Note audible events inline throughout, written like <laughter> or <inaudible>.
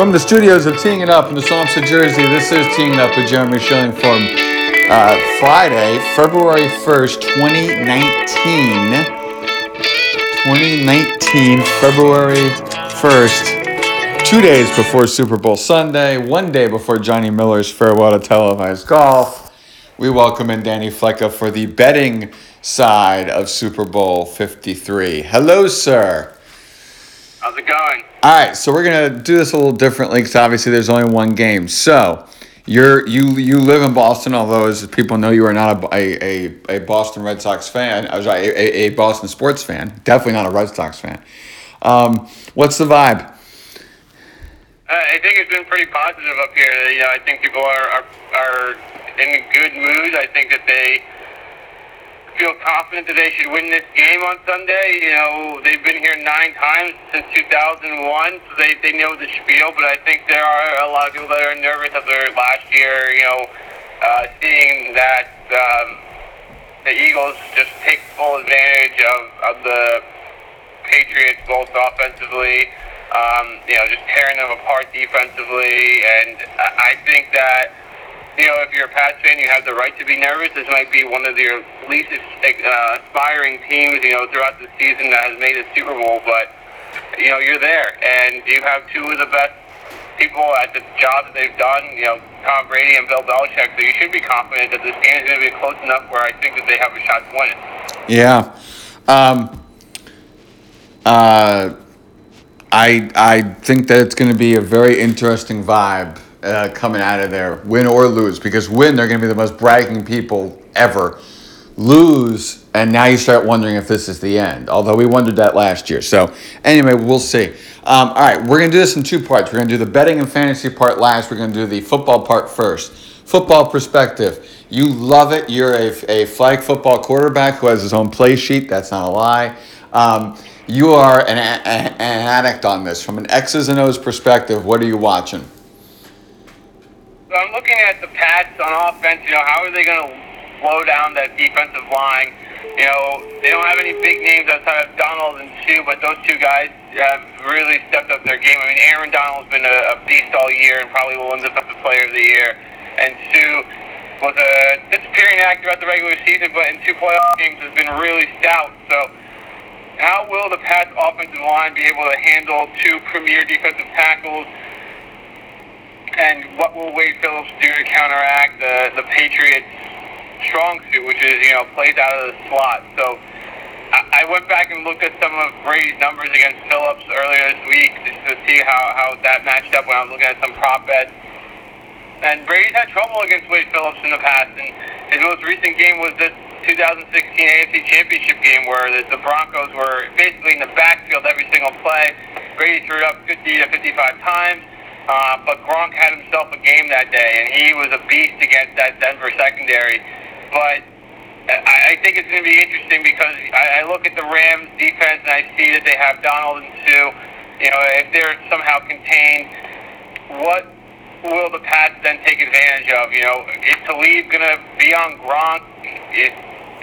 from the studios of Teeing It Up in the of Jersey, this is Teeing It Up with Jeremy Schilling from uh, Friday, February 1st, 2019. 2019, February 1st, two days before Super Bowl Sunday, one day before Johnny Miller's farewell to televised golf. We welcome in Danny Flecka for the betting side of Super Bowl 53. Hello, sir. How's it going? All right, so we're gonna do this a little differently because obviously there's only one game. So you're you you live in Boston, although as people know you are not a, a, a, Boston Red Sox fan. I was a, a, a Boston sports fan, definitely not a Red Sox fan. Um, what's the vibe? Uh, I think it's been pretty positive up here. You know, I think people are, are are in good mood. I think that they feel confident that they should win this game on Sunday. You know, they've been here nine times since 2001, so they, they know the spiel, but I think there are a lot of people that are nervous after last year, you know, uh, seeing that um, the Eagles just take full advantage of, of the Patriots both offensively, um, you know, just tearing them apart defensively, and I think that you know, if you're a Pats fan, you have the right to be nervous. This might be one of your least uh, aspiring teams, you know, throughout the season that has made a Super Bowl. But you know, you're there, and you have two of the best people at the job that they've done. You know, Tom Brady and Bill Belichick. So you should be confident that this game is going to be close enough where I think that they have a shot to win it. Yeah. Um, uh, I I think that it's going to be a very interesting vibe uh, coming out of there, win or lose, because win, they're going to be the most bragging people ever. Lose, and now you start wondering if this is the end, although we wondered that last year. So, anyway, we'll see. Um, all right, we're going to do this in two parts. We're going to do the betting and fantasy part last, we're going to do the football part first. Football perspective. You love it. You're a, a flag football quarterback who has his own play sheet. That's not a lie. Um, you are an, an addict on this. From an X's and O's perspective, what are you watching? So I'm looking at the Pats on offense. You know, how are they going to slow down that defensive line? You know, they don't have any big names outside of Donald and Suh, but those two guys have really stepped up their game. I mean, Aaron Donald's been a, a beast all year and probably will end up the Player of the Year. And Suh was a disappearing act throughout the regular season, but in two playoff games has been really stout. So, how will the Pats offensive line be able to handle two premier defensive tackles? And what will Wade Phillips do to counteract the, the Patriots' strong suit, which is, you know, plays out of the slot? So I, I went back and looked at some of Brady's numbers against Phillips earlier this week just to see how, how that matched up when I was looking at some prop bets. And Brady's had trouble against Wade Phillips in the past, and his most recent game was this 2016 AFC Championship game where the, the Broncos were basically in the backfield every single play. Brady threw it up 50 to 55 times. Uh, but Gronk had himself a game that day, and he was a beast against that Denver secondary. But I, I think it's going to be interesting because I, I look at the Rams defense and I see that they have Donald and Suh. You know, if they're somehow contained, what will the Pats then take advantage of? You know, is Talib going to be on Gronk? Is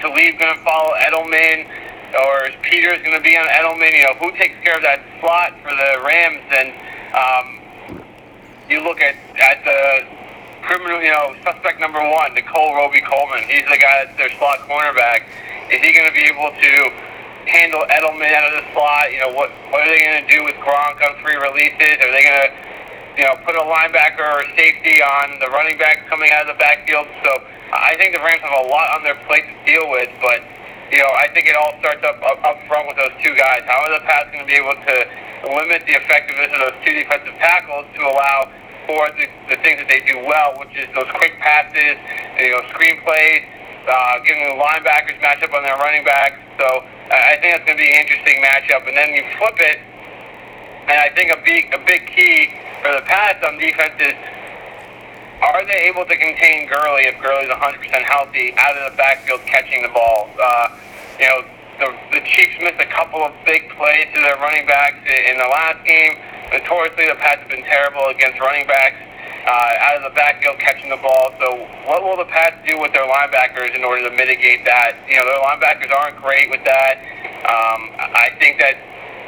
Talib going to follow Edelman? Or is Peters going to be on Edelman? You know, who takes care of that slot for the Rams? And um, you look at at the criminal, you know, suspect number one, Nickell Robey-Coleman. He's the guy that's their slot cornerback. Is he going to be able to handle Edelman out of the slot? You know, what what are they going to do with Gronk on free releases? Are they going to, you know, put a linebacker or safety on the running back coming out of the backfield? So I think the Rams have a lot on their plate to deal with, but you know, I think it all starts up, up up front with those two guys. How are the Pats going to be able to limit the effectiveness of those two defensive tackles to allow for the, the things that they do well, which is those quick passes, you know, screenplays, uh, giving the linebackers match up on their running backs. So I think that's going to be an interesting matchup. And then you flip it, and I think a big a big key for the Pats on defense is are they able to contain Gurley if Gurley's 100% healthy out of the backfield catching the ball? Uh, you know, the, the Chiefs missed a couple of big plays to their running backs in the last game. Notoriously, the Pats have been terrible against running backs uh, out of the backfield catching the ball. So, what will the Pats do with their linebackers in order to mitigate that? You know, their linebackers aren't great with that. Um, I think that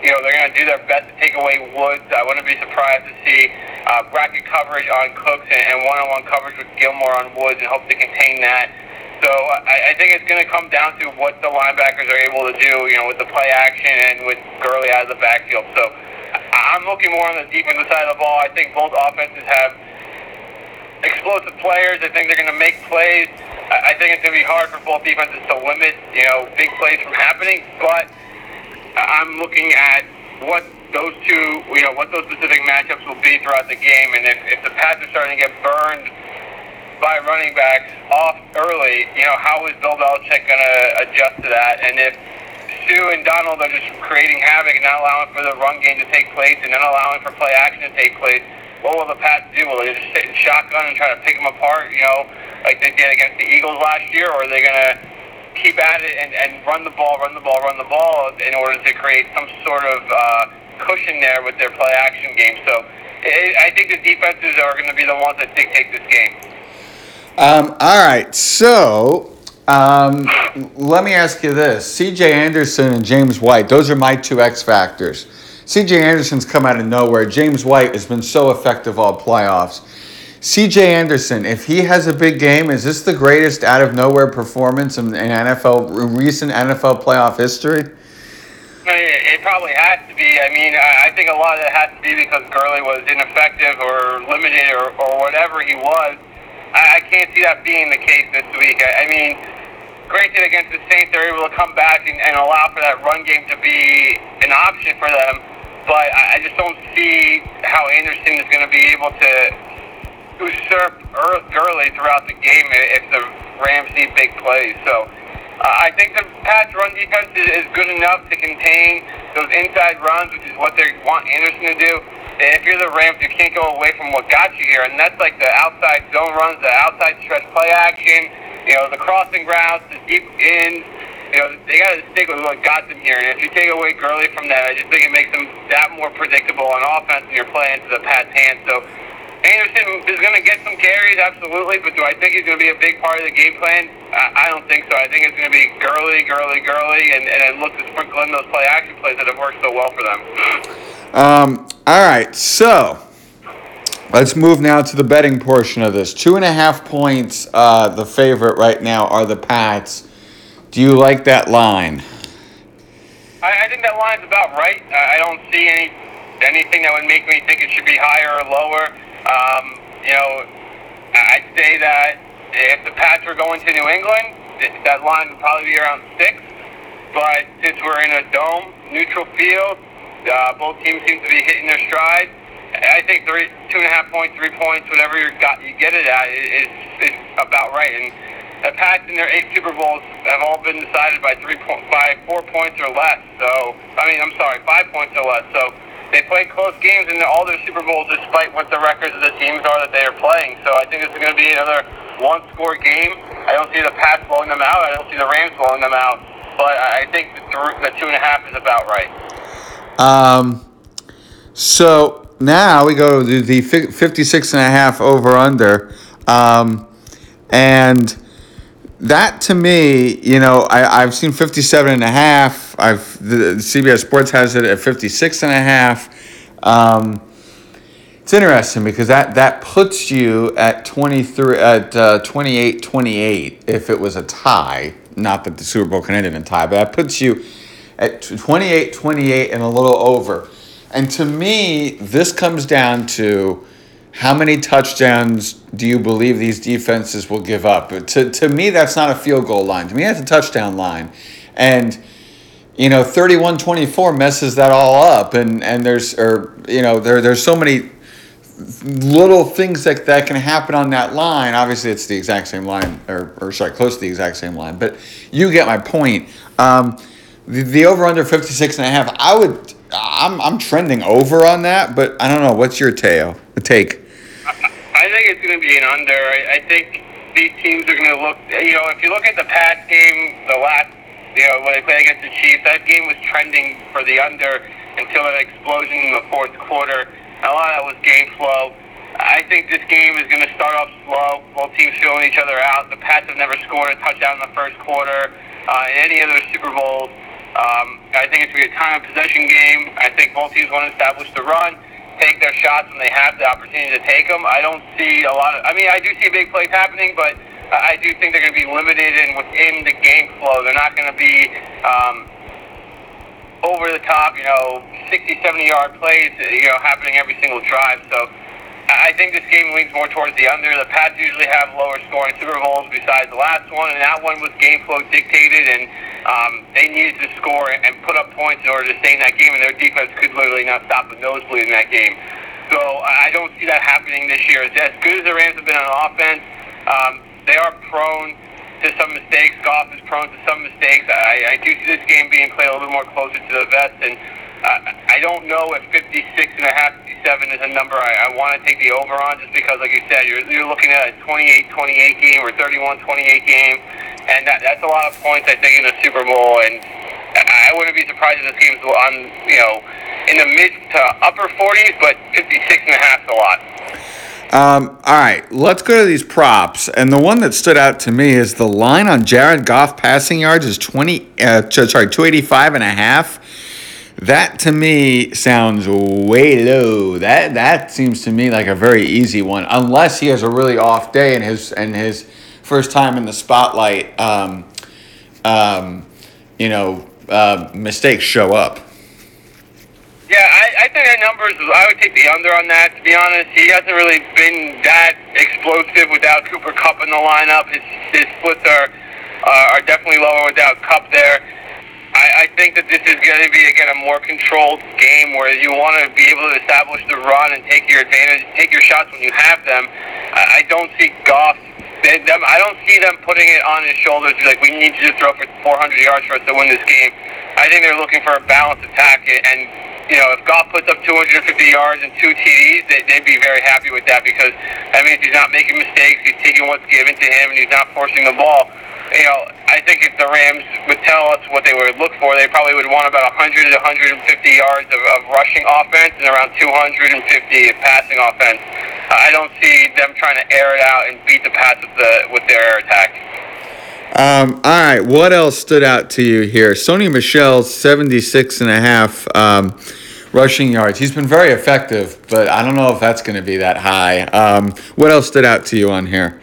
you know, they're going to do their best to take away Woods. I wouldn't be surprised to see uh, bracket coverage on Cooks and, one-on-one coverage with Gilmore on Woods and hope to contain that. So I, I think it's going to come down to what the linebackers are able to do, you know, with the play action and with Gurley out of the backfield. So I'm looking more on the defensive side of the ball. I think both offenses have explosive players. I think they're going to make plays. I think it's going to be hard for both defenses to limit, you know, big plays from happening. But I'm looking at what those two, you know, what those specific matchups will be throughout the game. And if, if the Pats are starting to get burned by running backs off early, you know, how is Bill Belichick going to adjust to that? And if Suh and Donald are just creating havoc and not allowing for the run game to take place and not allowing for play action to take place, what will the Pats do? Will they just sit in shotgun and try to pick them apart, you know, like they did against the Eagles last year? Or are they going to keep at it and, and run the ball, run the ball, run the ball in order to create some sort of uh, cushion there with their play action game? So I think the defenses are going to be the ones that dictate this game. Um, all right, so um, let me ask you this: C.J. Anderson and James White; those are my two X factors. C.J. Anderson's come out of nowhere. James White has been so effective all playoffs. C.J. Anderson, if he has a big game, is this the greatest out of nowhere performance in, in NFL recent NFL playoff history? It probably has to be. I mean, I think a lot of it has to be because Gurley was ineffective or limited or, or whatever he was I, I can't see that being the case this week. I, I mean, granted, against the Saints, they're able to come back and, and allow for that run game to be an option for them. But I, I just don't see how Anderson is going to be able to usurp Earth Gurley throughout the game if the Rams need big plays. So I think the Pats' run defense is, good enough to contain those inside runs, which is what they want Anderson to do And if you're the Rams, you can't go away from what got you here, and that's like the outside zone runs, the outside stretch play action, you know, the crossing routes, the deep in. You know, they got to stick with what got them here. And if you take away Gurley from that, I just think it makes them that more predictable on offense, and you're playing to the Pats' hands. So Anderson is going to get some carries, absolutely, but do I think he's going to be a big part of the game plan? I, I don't think so. I think it's going to be Gurley, Gurley, Gurley, and, and then look to sprinkle in those play action plays that have worked so well for them. Um, all right, so let's move now to the betting portion of this. Two and a half points, uh, the favorite right now are the Pats. Do you like that line? I, I think that line's about right. I don't see any anything that would make me think it should be higher or lower. Um, you know, I'd say that if the Pats were going to New England, that line would probably be around six. But since we're in a dome, neutral field, uh, both teams seem to be hitting their stride. I think three, two and a half points, three points, whatever you got, you get it at is, is about right. And the Pats in their eight Super Bowls have all been decided by three point, by four points or less. So I mean, I'm sorry, five points or less. So they play close games in all their Super Bowls, despite what the records of the teams are that they are playing. So I think this is going to be another one-score game. I don't see the Pats blowing them out. I don't see the Rams blowing them out. But I think the, th- the two and a half is about right. Um, so now we go to the 56 and a half over under. Um, and that to me, you know, I, I've seen 57 and a half. I've, the, CBS Sports has it at 56 and a half. Um, it's interesting because that, that puts you at 23 at uh, 28 28 if it was a tie. Not that the Super Bowl can end in a tie, but that puts you at 28 28 and a little over. And to me, this comes down to how many touchdowns do you believe these defenses will give up? To, to me, that's not a field goal line. To me, that's a touchdown line. And, you know, 31 24 messes that all up. And, and there's, or, you know, there, there's so many little things that, that can happen on that line. Obviously, it's the exact same line, or, or sorry, close to the exact same line. But you get my point. Um, the, the over under 56 and a half, I would, I'm, I'm trending over on that, but I don't know. What's your tail, take? I think it's going to be an under. I, think these teams are going to look, you know, if you look at the Pats game, the last, you know, when they played against the Chiefs, that game was trending for the under until an explosion in the fourth quarter. A lot of that was game flow. I think this game is going to start off slow. Both teams filling each other out. The Pats have never scored a touchdown in the first quarter uh, in any of their Super Bowls. Um, I think it's going to be a time of possession game. I think both teams want to establish the run, take their shots when they have the opportunity to take them. I don't see a lot of. I mean, I do see big plays happening, but I do think they're going to be limited and within the game flow. They're not going to be. Um, over the top, you know, 60, 70 yard plays, you know, happening every single drive. So I think this game leans more towards the under. The Pats usually have lower scoring Super Bowls besides the last one, and that one was game flow dictated, and um, they needed to score and put up points in order to stay in that game, and their defense could literally not stop the nosebleed in that game. So I don't see that happening this year. As good as the Rams have been on offense, um, they are prone to some mistakes. Goff is prone to some mistakes. I, I do see this game being played a little bit more closer to the vest, and I don't know if 56 and a half, 57 is a number I, I want to take the over on just because, like you said, you're, you're looking at a 28-28 game or 31-28 game, and that, that's a lot of points, I think, in the Super Bowl, and I wouldn't be surprised if this game's on, you know, in the mid to upper 40s, but 56 and a half is a lot. Um, all right, let's go to these props. And the one that stood out to me is the line on Jared Goff passing yards is 20, uh, sorry, 285 and a half. That to me sounds way low. That that seems to me like a very easy one, unless he has a really off day and his and his first time in the spotlight, um, um, you know, uh, mistakes show up. Yeah, I, I think that numbers. I would take the under on that. To be honest, he hasn't really been that explosive without Cooper Kupp in the lineup. His his splits are uh, are definitely lower without Kupp there. I, I think that this is going to be again a more controlled game where you want to be able to establish the run and take your advantage, take your shots when you have them. I, I don't see Goff. They, them, I don't see them putting it on his shoulders. Like we need you to throw for 400 yards for us to win this game. I think they're looking for a balanced attack, and you know if Goff puts up 250 yards and two TDs, they, they'd be very happy with that because that means he's not making mistakes. He's taking what's given to him, and he's not forcing the ball you know, I think if the Rams would tell us what they would look for, they probably would want about 100 to 150 yards of, of rushing offense and around 250 of passing offense. I don't see them trying to air it out and beat the Pats with the with their air attack. Um, all right, what else stood out to you here? Sony Michel's 76 and a half um, rushing yards. He's been very effective, but I don't know if that's going to be that high. Um, what else stood out to you on here?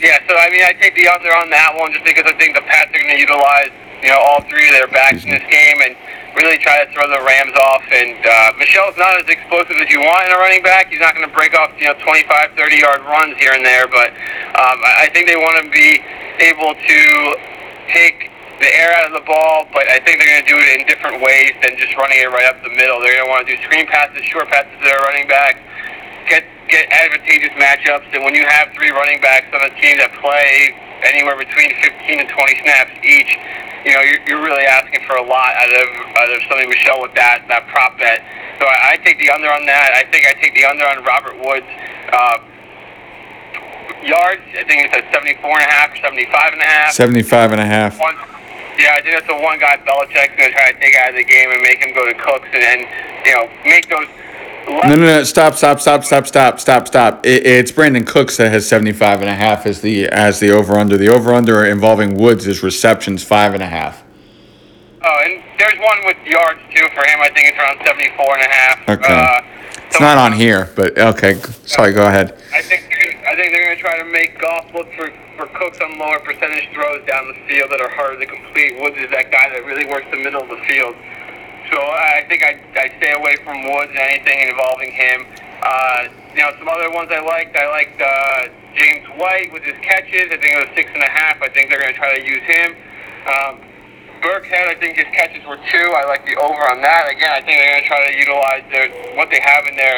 Yeah, so I mean, I take the under on that one just because I think the Pats are going to utilize, you know, all three of their backs in this game and really try to throw the Rams off. And uh, Michel's not as explosive as you want in a running back. He's not going to break off, you know, 25, 30 yard runs here and there. But um, I think they want to be able to take the air out of the ball, but I think they're going to do it in different ways than just running it right up the middle. They're going to want to do screen passes, short passes to their running back, get get advantageous matchups. And when you have three running backs on a team that play anywhere between 15 and 20 snaps each, you know, you're, you're really asking for a lot out of out of Sony Michel with that that prop bet. So I, I take the under on that. I think I take the under on Robert Woods. Uh, yards, I think it's at 74 and a half or 75 and a half. 75 and a half. One, yeah, I think that's the one guy Belichick's going to try to take out of the game and make him go to Cooks and, and you know, make those – no, no, no! Stop! Stop! Stop! Stop! Stop! Stop! Stop! It, it's Brandin Cooks that has 75 and a half as the as the over under. The over under involving Woods is receptions five and a half. Oh, and there's one with yards too for him. I think it's around 74 and a half. Okay. Uh, it's not on here, but okay. Sorry, go ahead. I think I think they're going to try to make Goff look for for Cooks on lower percentage throws down the field that are harder to complete. Woods is that guy that really works the middle of the field. So I think I I stay away from Woods and anything involving him. Uh, you know, some other ones I liked. I liked uh, James White with his catches. I think it was six and a half. I think they're going to try to use him. Um, Burkhead, I think his catches were two. I like the over on that. Again, I think they're going to try to utilize their what they have in their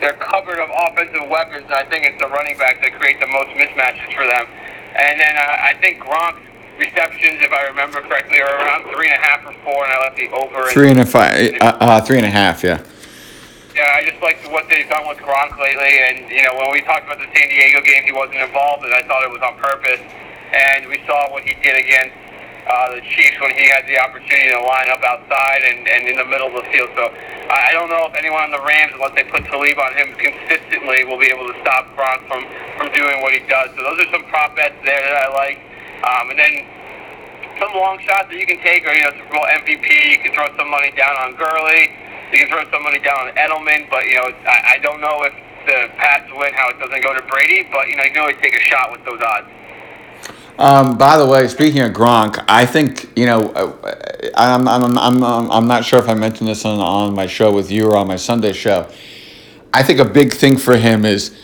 their cupboard of offensive weapons. I think it's the running back that create the most mismatches for them. And then uh, I think Gronk receptions, if I remember correctly, are around three and a half or four, and I left the over. Three and a five, uh, uh, three and a half, yeah. Yeah, I just like what they've done with Gronk lately, and you know when we talked about the San Diego game, he wasn't involved, and I thought it was on purpose. And we saw what he did against uh, the Chiefs when he had the opportunity to line up outside and, and in the middle of the field. So I don't know if anyone on the Rams, unless they put Talib on him consistently, will be able to stop Gronk from from doing what he does. So those are some prop bets there that I like. Um, and then some long shots that you can take, or you know, Super Bowl MVP. You can throw some money down on Gurley. You can throw some money down on Edelman. But you know, I, I don't know if the Pats win, how it doesn't go to Brady. But you know, you can always take a shot with those odds. Um, by the way, speaking of Gronk, I think you know, uh, I'm, I'm, I'm, I'm not sure if I mentioned this on, on my show with you or on my Sunday show. I think a big thing for him is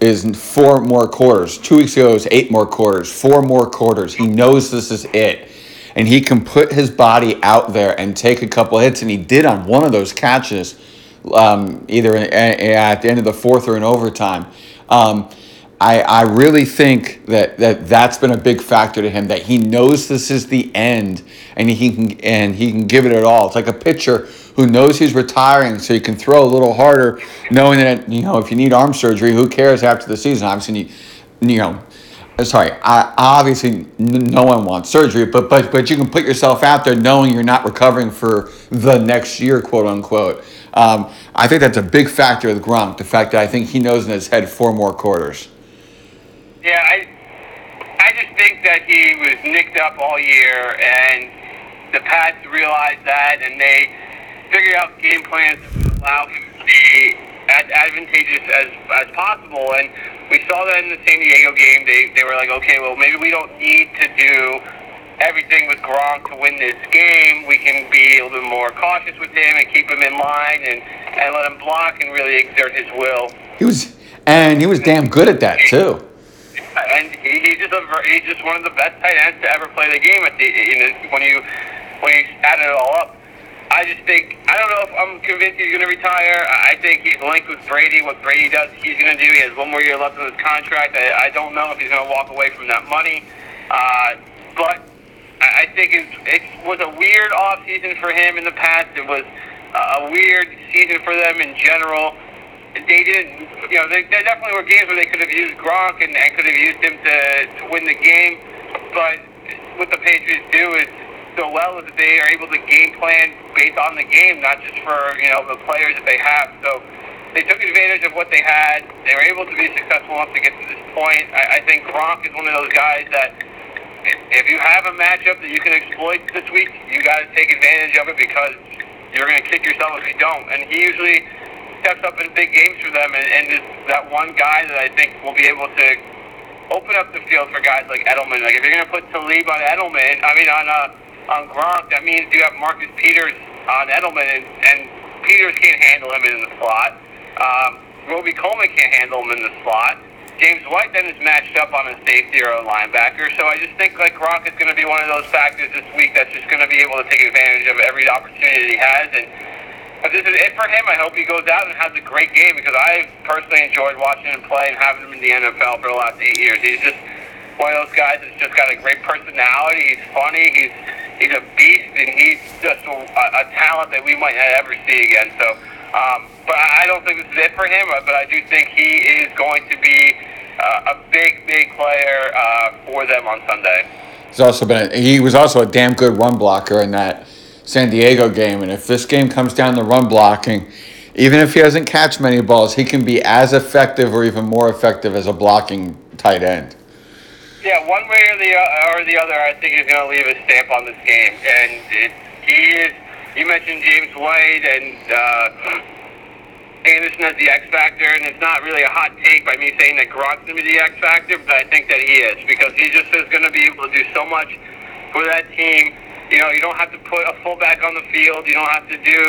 is four more quarters. Two weeks ago, it was eight more quarters. Four more quarters. He knows this is it, and he can put his body out there and take a couple hits, and he did on one of those catches, um, either at the end of the fourth or in overtime. Um, I, I really think that, that that's been a big factor to him that he knows this is the end and he can and he can give it at all. It's like a pitcher who knows he's retiring so he can throw a little harder, knowing that you know if you need arm surgery, who cares after the season? Obviously, you, you know, sorry, I, obviously no one wants surgery, but but but you can put yourself out there knowing you're not recovering for the next year, quote unquote. Um, I think that's a big factor with Gronk. The fact that I think he knows in his head four more quarters. Yeah, I I just think that he was nicked up all year, and the Pats realized that, and they figured out game plans to allow him to be as advantageous as as possible. And we saw that in the San Diego game. They they were like, okay, well maybe we don't need to do everything with Gronk to win this game. We can be a little bit more cautious with him and keep him in line and and let him block and really exert his will. He was and he was damn good at that too and he, he's just a he's just one of the best tight ends to ever play the game. At the you know, when you when you add it all up, I just think I don't know if I'm convinced he's going to retire. I think he's linked with Brady. What Brady does, he's going to do. He has one more year left on his contract. I, I don't know if he's going to walk away from that money, uh, but I, I think it, it was a weird off season for him in the past. It was a weird season for them in general they didn't, you know, there definitely were games where they could have used Gronk and, and could have used him to, to win the game. But what the Patriots do is so well is that they are able to game plan based on the game, not just for you know the players that they have. So they took advantage of what they had. They were able to be successful enough to get to this point. I, I think Gronk is one of those guys that if you have a matchup that you can exploit this week, you got to take advantage of it because you're going to kick yourself if you don't. And he usually steps up in big games for them, and, and is that one guy that I think will be able to open up the field for guys like Edelman. Like if you're going to put Talib on Edelman, I mean on uh, on Gronk, that means you have Marcus Peters on Edelman, and, and Peters can't handle him in the slot. Um, Robey Coleman can't handle him in the slot. James White then is matched up on a safety or a linebacker. So I just think like Gronk is going to be one of those factors this week that's just going to be able to take advantage of every opportunity he has and this is it for him, I hope he goes out and has a great game because I personally enjoyed watching him play and having him in the NFL for the last eight years. He's just one of those guys that's just got a great personality. He's funny. He's he's a beast, and he's just a, a talent that we might not ever see again. So, um, but I don't think this is it for him. But I do think he is going to be uh, a big, big player uh, for them on Sunday. He's also been a, he was also a damn good run blocker in that San Diego game. And if this game comes down to run blocking, even if he doesn't catch many balls, he can be as effective or even more effective as a blocking tight end. Yeah, one way or the or the other, I think he's going to leave a stamp on this game. And it, he is. You mentioned James White and uh, Anderson as the X factor, and it's not really a hot take by me saying that Gronk's going to be the X factor, but I think that he is because he just is going to be able to do so much for that team you know, you don't have to put a fullback on the field. You don't have to do,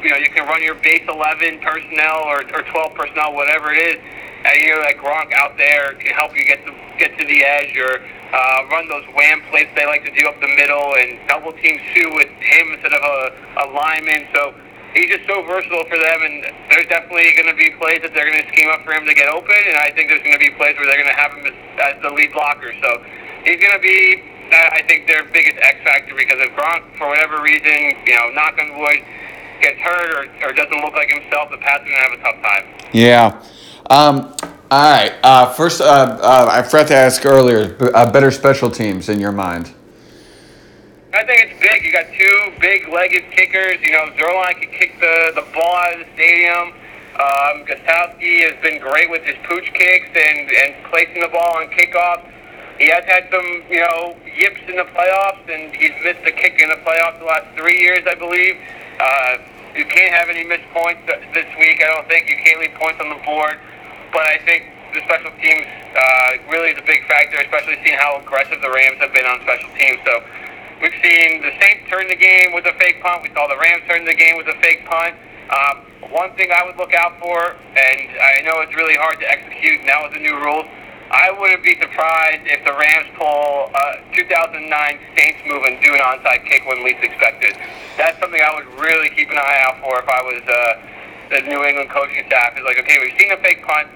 you know, you can run your base 11 personnel or, or 12 personnel, whatever it is. And you know, like Gronk out there can help you get to get to the edge or uh, run those wham plays they like to do up the middle and double team Suh with him instead of a, a lineman. So he's just so versatile for them, and there's definitely going to be plays that they're going to scheme up for him to get open, and I think there's going to be plays where they're going to have him as, as the lead blocker. So he's going to be I think their biggest X factor because if Gronk, for whatever reason, you know, knock on wood, gets hurt or, or doesn't look like himself, the Pats are going to have a tough time. Yeah. Um, all right. Uh, first, uh, uh, I forgot to ask earlier, uh, better special teams in your mind? I think it's big. You got two big-legged kickers. You know, Zuerlein can kick the, the ball out of the stadium. Um, Gostkowski has been great with his pooch kicks and, and placing the ball on kickoff. He has had some, you know, yips in the playoffs, and he's missed a kick in the playoffs the last three years, I believe. Uh, you can't have any missed points this week. I don't think you can't leave points on the board, but I think the special teams uh, really is a big factor, especially seeing how aggressive the Rams have been on special teams. So we've seen the Saints turn the game with a fake punt. We saw the Rams turn the game with a fake punt. Um, one thing I would look out for, and I know it's really hard to execute now with the new rules, I wouldn't be surprised if the Rams pull a 2009 Saints move and do an onside kick when least expected. That's something I would really keep an eye out for if I was uh, the New England coaching staff. Is like, okay, we've seen a fake punt,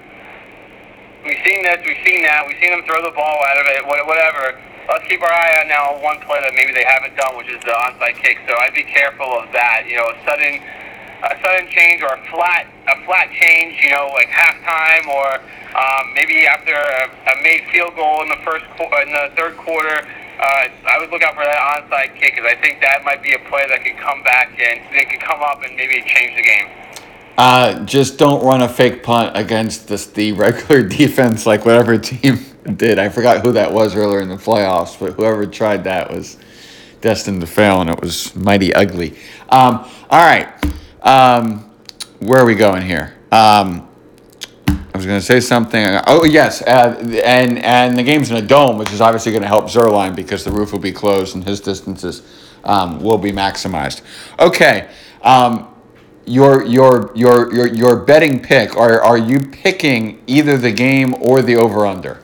we've seen this, we've seen that, we've seen them throw the ball out of it, whatever. Let's keep our eye on now one play that maybe they haven't done, which is the onside kick. So I'd be careful of that. You know, a sudden a sudden change or a flat a flat change, you know, like halftime or um, maybe after a, a made field goal in the first in the third quarter. Uh, I would look out for that onside kick because I think that might be a play that could come back and they could come up and maybe change the game. Uh, just don't run a fake punt against this, the regular <laughs> defense like whatever team <laughs> did. I forgot who that was earlier in the playoffs, but whoever tried that was destined to fail, and it was mighty ugly. Um, all right. Um, where are we going here? Um, I was going to say something. Oh yes, uh, and and the game's in a dome, which is obviously going to help Zuerlein because the roof will be closed and his distances um, will be maximized. Okay, um, your your your your your betting pick. Are are you picking either the game or the over under?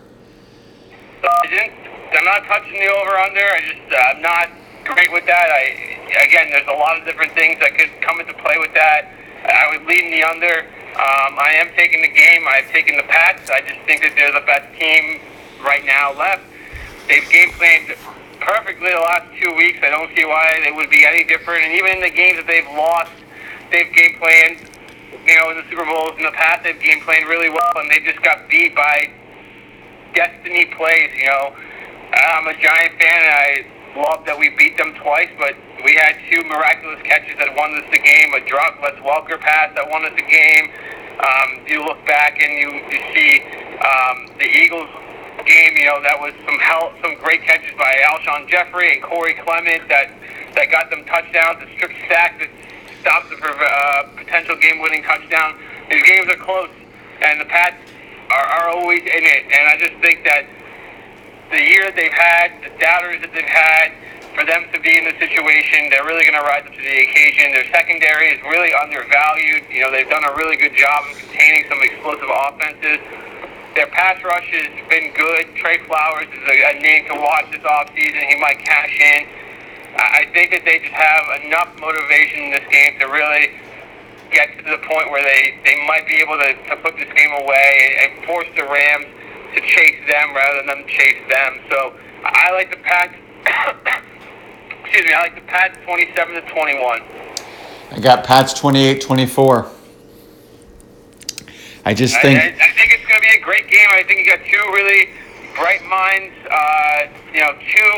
I'm not touching the over under. I just uh, I'm not great with that. I again, there's a lot of different things that could come into play with that. I would lead in the under. Um, I am taking the game. I've taken the Pats. I just think that they're the best team right now left. They've game planned perfectly the last two weeks. I don't see why they would be any different. And even in the games that they've lost, they've game planned. You know, in the Super Bowls in the past, they've game planned really well, and they just got beat by destiny plays. You know, I'm a Giant fan, and I love that we beat them twice, but we had two miraculous catches that won us the game. A drop, Wes Welker pass that won us the game. Um, you look back and you, you see um, the Eagles game. You know that was some hell, some great catches by Alshon Jeffery and Corey Clement that that got them touchdowns. A strip sack that stops the uh, potential game-winning touchdown. These games are close, and the Pats are, are always in it. And I just think that the year that they've had, the doubters that they've had for them to be in the situation, they're really going to rise up to the occasion. Their secondary is really undervalued. You know, they've done a really good job of containing some explosive offenses. Their pass rush has been good. Trey Flowers is a, a name to watch this offseason. He might cash in. I think that they just have enough motivation in this game to really get to the point where they, they might be able to, to put this game away and force the Rams to chase them rather than them chase them. So I like the Pats excuse me, I like the Pats 27 to 21. I got Pats 28 24. I just think. I, I, think it's going to be a great game. I think you got two really bright minds. Uh, you know, two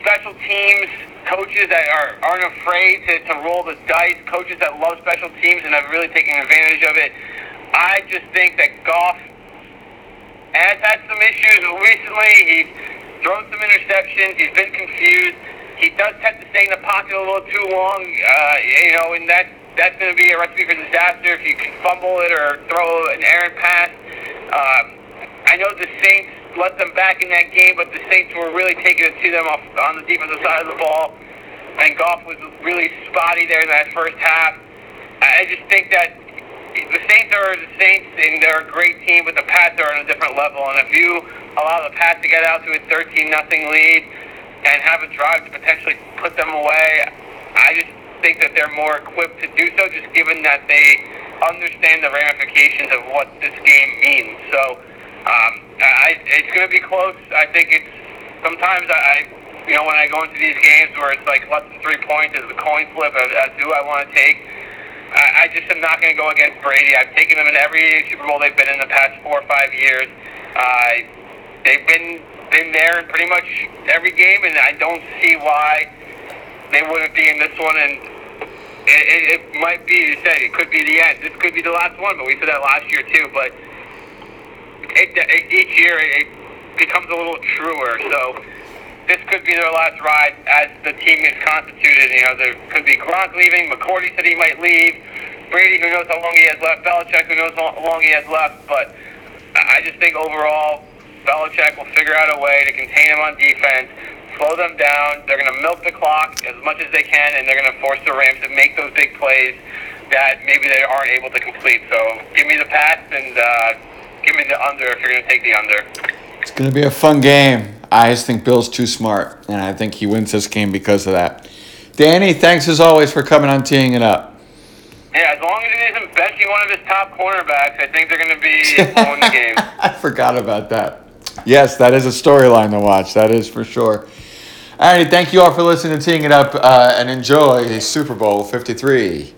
special teams coaches that are aren't afraid to, to roll the dice. Coaches that love special teams and have really taken advantage of it. I just think that Goff has had some issues recently. He's thrown some interceptions. He's been confused. He does tend to stay in the pocket a little too long, uh, you know, and that that's going to be a recipe for disaster if you can fumble it or throw an errant pass. Um, I know the Saints let them back in that game, but the Saints were really taking it to them off on the defensive side of the ball, and Goff was really spotty there in that first half. I just think that the Saints are the Saints, and they're a great team, but the Pats are on a different level. And if you allow the Pats to get out to a 13 nothing lead and have a drive to potentially put them away, I just think that they're more equipped to do so, just given that they understand the ramifications of what this game means. So um, I, it's going to be close. I think it's sometimes I, you know, when I go into these games where it's like less than three points, it's a coin flip as, as who I want to take. I, I just am not going to go against Brady. I've taken them in every Super Bowl they've been in the past four or five years. Uh, they've been been there in pretty much every game, and I don't see why they wouldn't be in this one. And it, it, it might be, you said, it could be the end. This could be the last one, but we said that last year too. But it, it, each year, it, becomes a little truer. So this could be their last ride as the team is constituted. You know, there could be Gronk leaving. McCourty said he might leave. Brady, who knows how long he has left. Belichick, who knows how long he has left. But I just think overall, Belichick will figure out a way to contain him on defense, slow them down. They're going to milk the clock as much as they can, and they're going to force the Rams to make those big plays that maybe they aren't able to complete. So give me the pass and uh, give me the under if you're going to take the under. It's going to be a fun game. I just think Bill's too smart, and I think he wins this game because of that. Danny, thanks as always for coming on teeing it up. Yeah, as long as he isn't benching one of his top cornerbacks, I think they're going to be blowing the <laughs> game. I forgot about that. Yes, that is a storyline to watch. That is for sure. All right, thank you all for listening to Teeing It Up uh, and enjoy Super Bowl 53.